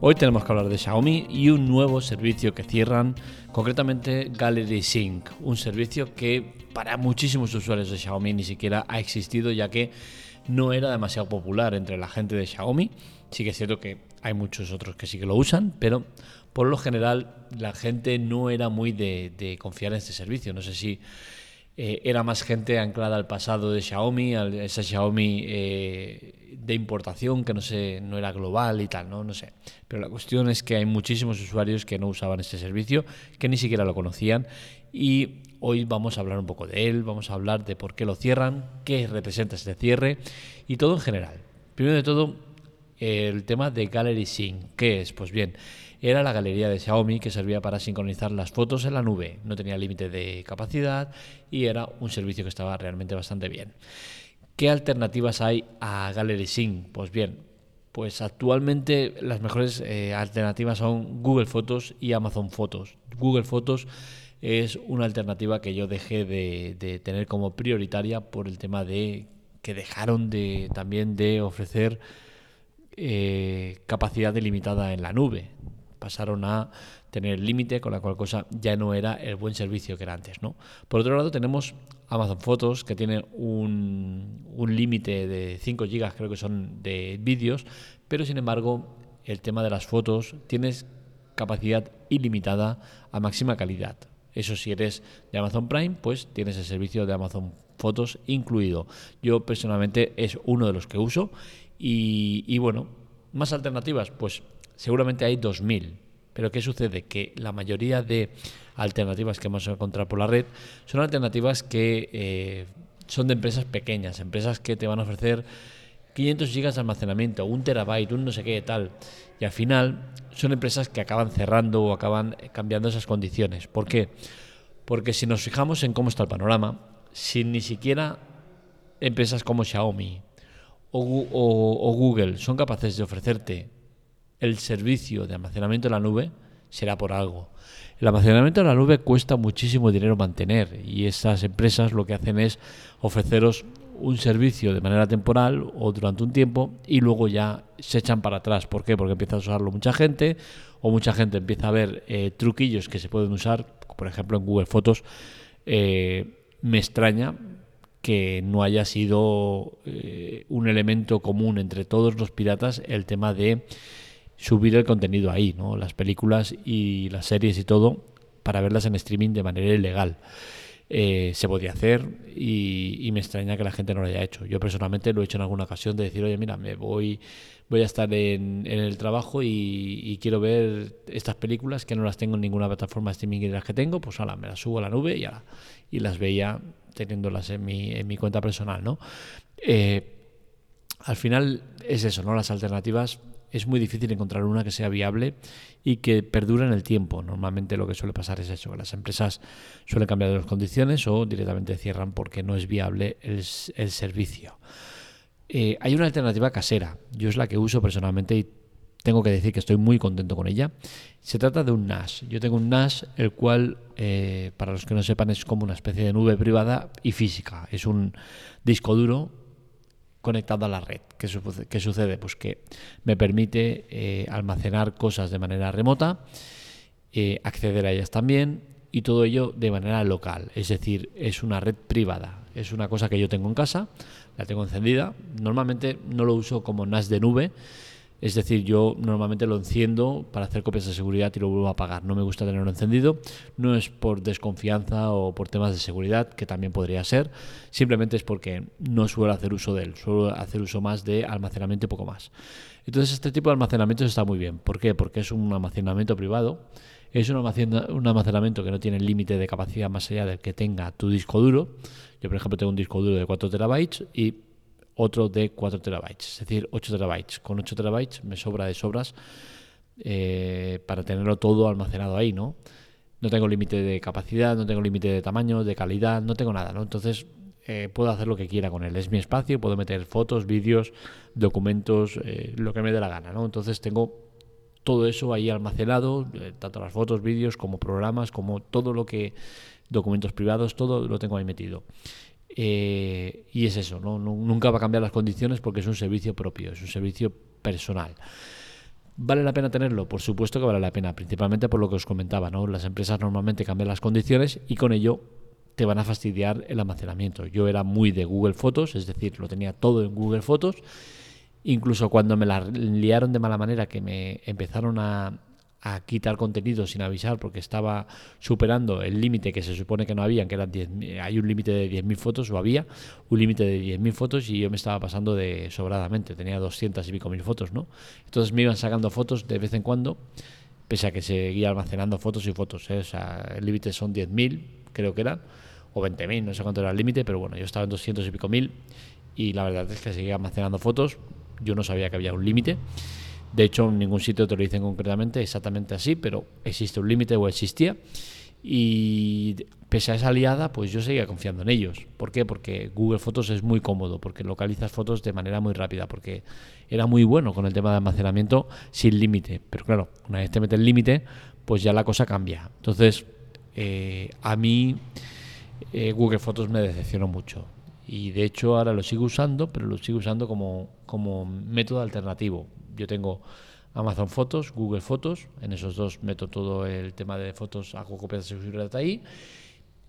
Hoy tenemos que hablar de Xiaomi y un nuevo servicio que cierran, concretamente Gallery Sync, un servicio que para muchísimos usuarios de Xiaomi ni siquiera ha existido ya que no era demasiado popular entre la gente de Xiaomi. Sí que es cierto que hay muchos otros que sí que lo usan, pero por lo general la gente no era muy de, confiar en este servicio. No sé si eh, era más gente anclada al pasado de Xiaomi, a esa Xiaomi eh, de importación que no sé, no era global y tal, ¿no? No sé. Pero la cuestión es que hay muchísimos usuarios que no usaban este servicio, que ni siquiera lo conocían y hoy vamos a hablar un poco de él, vamos a hablar de por qué lo cierran, qué representa este cierre y todo en general. Primero de todo, el tema de Gallery Sync. ¿Qué es? Pues bien, era la galería de Xiaomi que servía para sincronizar las fotos en la nube. No tenía límite de capacidad y era un servicio que estaba realmente bastante bien. ¿Qué alternativas hay a Gallery Sync? Pues bien, pues actualmente las mejores eh, alternativas son Google Fotos y Amazon Fotos. Google Fotos es una alternativa que yo dejé de, tener como prioritaria por el tema de que dejaron de también de ofrecer eh, capacidad delimitada en la nube pasaron a tener límite, con la cual cosa ya no era el buen servicio que era antes. ¿no? Por otro lado, tenemos Amazon Fotos, que tiene un, un límite de 5 GB, creo que son de vídeos, pero sin embargo, el tema de las fotos tienes capacidad ilimitada a máxima calidad. Eso si eres de Amazon Prime, pues tienes el servicio de Amazon Fotos incluido. Yo personalmente es uno de los que uso y, y bueno, más alternativas, pues seguramente hay 2.000. Pero ¿qué sucede? Que la mayoría de alternativas que vamos a encontrar por la red son alternativas que eh, son de empresas pequeñas, empresas que te van a ofrecer 500 gigas de almacenamiento, un terabyte, un no sé qué tal. Y al final son empresas que acaban cerrando o acaban cambiando esas condiciones. ¿Por qué? Porque si nos fijamos en cómo está el panorama, si ni siquiera empresas como Xiaomi o Google son capaces de ofrecerte el servicio de almacenamiento en la nube será por algo. El almacenamiento en la nube cuesta muchísimo dinero mantener y esas empresas lo que hacen es ofreceros un servicio de manera temporal o durante un tiempo y luego ya se echan para atrás. ¿Por qué? Porque empieza a usarlo mucha gente o mucha gente empieza a ver eh, truquillos que se pueden usar, por ejemplo en Google Fotos. Eh, me extraña que no haya sido eh, un elemento común entre todos los piratas el tema de subir el contenido ahí, ¿no? Las películas y las series y todo para verlas en streaming de manera ilegal. Eh, se podía hacer y, me extraña que la gente no lo haya hecho. Yo personalmente lo he hecho en alguna ocasión de decir, oye, mira, me voy, voy a estar en, el trabajo y, quiero ver estas películas que no las tengo en ninguna plataforma de streaming y las que tengo, pues ahora me las subo a la nube y, y las veía teniéndolas en mi, en mi cuenta personal, ¿no? Eh, al final es eso, ¿no? Las alternativas es muy difícil encontrar una que sea viable y que perdure en el tiempo. Normalmente lo que suele pasar es eso, que las empresas suelen cambiar las condiciones o directamente cierran porque no es viable el, servicio. Eh, hay una alternativa casera, yo es la que uso personalmente y tengo que decir que estoy muy contento con ella. Se trata de un NAS. Yo tengo un NAS, el cual, eh, para los que no sepan, es como una especie de nube privada y física. Es un disco duro conectado a la red. ¿Qué, sucede? Pues que me permite eh, almacenar cosas de manera remota, eh, acceder a ellas también y todo ello de manera local. Es decir, es una red privada. Es una cosa que yo tengo en casa, la tengo encendida. Normalmente no lo uso como NAS de nube, es decir, yo normalmente lo enciendo para hacer copias de seguridad y lo vuelvo a apagar. No me gusta tenerlo encendido. No es por desconfianza o por temas de seguridad, que también podría ser. Simplemente es porque no suelo hacer uso de él. Suelo hacer uso más de almacenamiento y poco más. Entonces este tipo de almacenamiento está muy bien. ¿Por qué? Porque es un almacenamiento privado. Es un almacenamiento que no tiene límite de capacidad más allá del que tenga tu disco duro. Yo, por ejemplo, tengo un disco duro de 4 terabytes y otro de 4 terabytes, es decir, 8 terabytes. Con 8 terabytes me sobra de sobras eh, para tenerlo todo almacenado ahí, ¿no? No tengo límite de capacidad, no tengo límite de tamaño, de calidad, no tengo nada, ¿no? Entonces eh, puedo hacer lo que quiera con él. Es mi espacio, puedo meter fotos, vídeos, documentos, eh, lo que me dé la gana, ¿no? Entonces tengo todo eso ahí almacenado, tanto las fotos, vídeos, como programas, como todo lo que documentos privados, todo lo tengo ahí metido. Eh, y es eso, ¿no? nunca va a cambiar las condiciones porque es un servicio propio, es un servicio personal. ¿Vale la pena tenerlo? Por supuesto que vale la pena, principalmente por lo que os comentaba, ¿no? Las empresas normalmente cambian las condiciones y con ello te van a fastidiar el almacenamiento. Yo era muy de Google Fotos, es decir, lo tenía todo en Google Fotos. Incluso cuando me la liaron de mala manera, que me empezaron a, a quitar contenido sin avisar porque estaba superando el límite que se supone que no había, que eran 10, hay un límite de 10.000 fotos, o había un límite de 10.000 fotos y yo me estaba pasando de sobradamente, tenía 200 y pico mil fotos, ¿no? Entonces me iban sacando fotos de vez en cuando, pese a que seguía almacenando fotos y fotos, ¿eh? o sea, el límite son 10.000, creo que eran, o 20.000, no sé cuánto era el límite, pero bueno, yo estaba en 200 y pico mil y la verdad es que seguía almacenando fotos, yo no sabía que había un límite. De hecho, en ningún sitio te lo dicen concretamente exactamente así, pero existe un límite o existía. Y pese a esa aliada, pues yo seguía confiando en ellos. ¿Por qué? Porque Google Fotos es muy cómodo, porque localizas fotos de manera muy rápida, porque era muy bueno con el tema de almacenamiento sin límite. Pero claro, una vez te metes el límite, pues ya la cosa cambia. Entonces, eh, a mí eh, Google Fotos me decepcionó mucho. Y de hecho ahora lo sigo usando, pero lo sigo usando como, como método alternativo yo tengo Amazon Fotos, Google Fotos, en esos dos meto todo el tema de fotos, hago copias de seguridad ahí.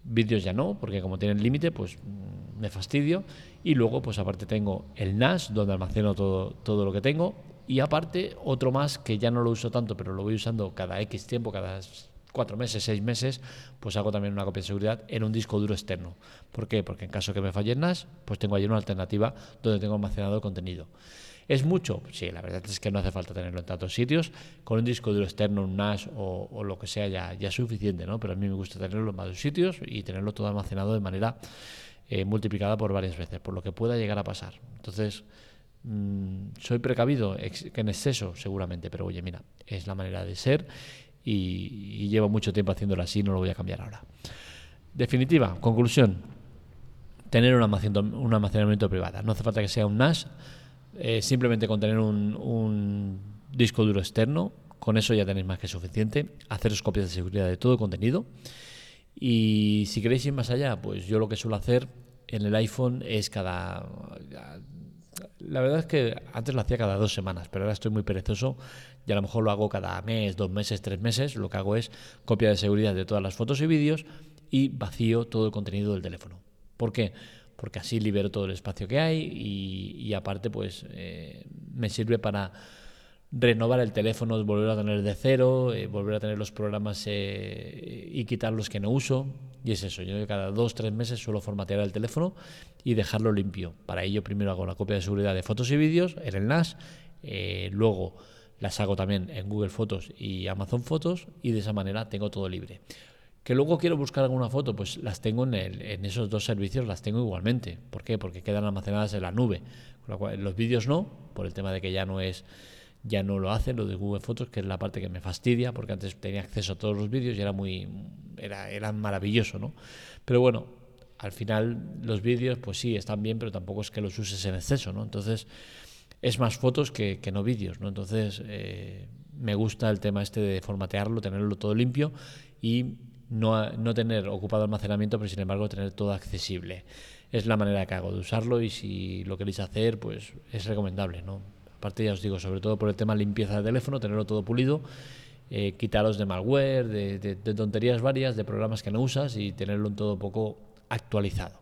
Vídeos ya no, porque como tienen límite, pues mm, me fastidio. Y luego, pues aparte tengo el NAS, donde almaceno todo, todo lo que tengo. Y aparte, otro más que ya no lo uso tanto, pero lo voy usando cada X tiempo, cada cuatro meses, seis meses, pues hago también una copia de seguridad en un disco duro externo. ¿Por qué? Porque en caso que me falle el NAS, pues tengo ahí una alternativa donde tengo almacenado el contenido. ¿Es mucho? Sí, la verdad es que no hace falta tenerlo en tantos sitios. Con un disco duro externo, un NAS o, lo que sea ya, ya es suficiente, ¿no? Pero a mí me gusta tenerlo en varios sitios y tenerlo todo almacenado de manera eh, multiplicada por varias veces, por lo que pueda llegar a pasar. Entonces, mm, soy precavido en exceso, seguramente, pero oye, mira, es la manera de ser y, y llevo mucho tiempo haciéndolo así, no lo voy a cambiar ahora. Definitiva, conclusión, tener un almacenamiento, un almacenamiento privado. No hace falta que sea un NAS, eh, simplemente con tener un, disco duro externo, con eso ya tenéis más que suficiente. Haceros copias de seguridad de todo el contenido. Y si queréis ir más allá, pues yo lo que suelo hacer en el iPhone es cada... La verdad es que antes lo hacía cada dos semanas, pero ahora estoy muy perezoso y a lo mejor lo hago cada mes, dos meses, tres meses. Lo que hago es copia de seguridad de todas las fotos y vídeos y vacío todo el contenido del teléfono. ¿Por qué? Porque así libero todo el espacio que hay y, aparte pues eh, me sirve para renovar el teléfono, volver a tener de cero, eh, volver a tener los programas eh, y quitar los que no uso. Y es eso, yo cada dos, tres meses suelo formatear el teléfono y dejarlo limpio. Para ello primero hago la copia de seguridad de fotos y vídeos en el NAS, luego las hago también en Google Fotos y Amazon Fotos y de esa manera tengo todo libre. Que luego quiero buscar alguna foto, pues las tengo en, en esos dos servicios, las tengo igualmente. ¿Por qué? Porque quedan almacenadas en la nube. los vídeos no, por el tema de que ya no es ya no lo hace lo de Google Fotos, que es la parte que me fastidia, porque antes tenía acceso a todos los vídeos y era muy era, era maravilloso, ¿no? Pero bueno, al final los vídeos, pues sí, están bien, pero tampoco es que los uses en exceso, ¿no? Entonces, es más fotos que, que no vídeos, ¿no? Entonces, eh, me gusta el tema este de formatearlo, tenerlo todo limpio y no, no tener ocupado almacenamiento, pero sin embargo tener todo accesible. Es la manera que hago de usarlo y si lo queréis hacer, pues es recomendable. ¿no? Aparte, ya os digo, sobre todo por el tema limpieza de teléfono, tenerlo todo pulido, eh, quitaros de malware, de, de, tonterías varias, de programas que no usas y tenerlo en todo poco actualizado.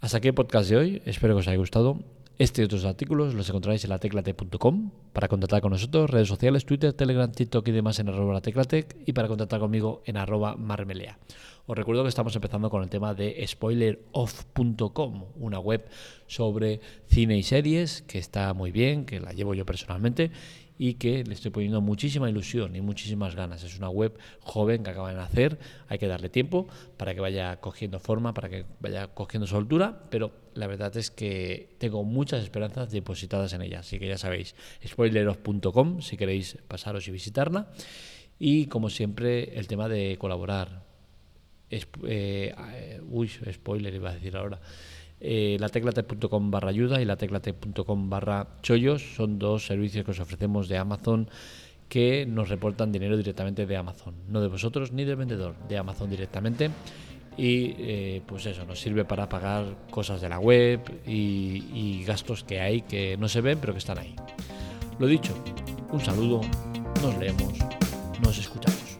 Hasta aquí el podcast de hoy, espero que os haya gustado. Este y otros artículos los encontraréis en lateclate.com para contactar con nosotros, redes sociales, Twitter, Telegram, TikTok y demás en arroba lateclatec. Y para contactar conmigo en arroba marmelea. Os recuerdo que estamos empezando con el tema de spoileroff.com, una web sobre cine y series que está muy bien, que la llevo yo personalmente y que le estoy poniendo muchísima ilusión y muchísimas ganas. Es una web joven que acaba de nacer, hay que darle tiempo para que vaya cogiendo forma, para que vaya cogiendo soltura, pero la verdad es que tengo muchas esperanzas depositadas en ella, así que ya sabéis, spoileros.com si queréis pasaros y visitarla. Y como siempre, el tema de colaborar. Eh, eh, uy, spoiler iba a decir ahora eh, la teclate.com barra ayuda y la teclate.com barra chollos son dos servicios que os ofrecemos de Amazon que nos reportan dinero directamente de Amazon, no de vosotros ni del vendedor, de Amazon directamente. Y eh, pues eso, nos sirve para pagar cosas de la web y gastos que hay que no se ven pero que están ahí. Lo dicho, Un saludo, nos leemos, nos escuchamos.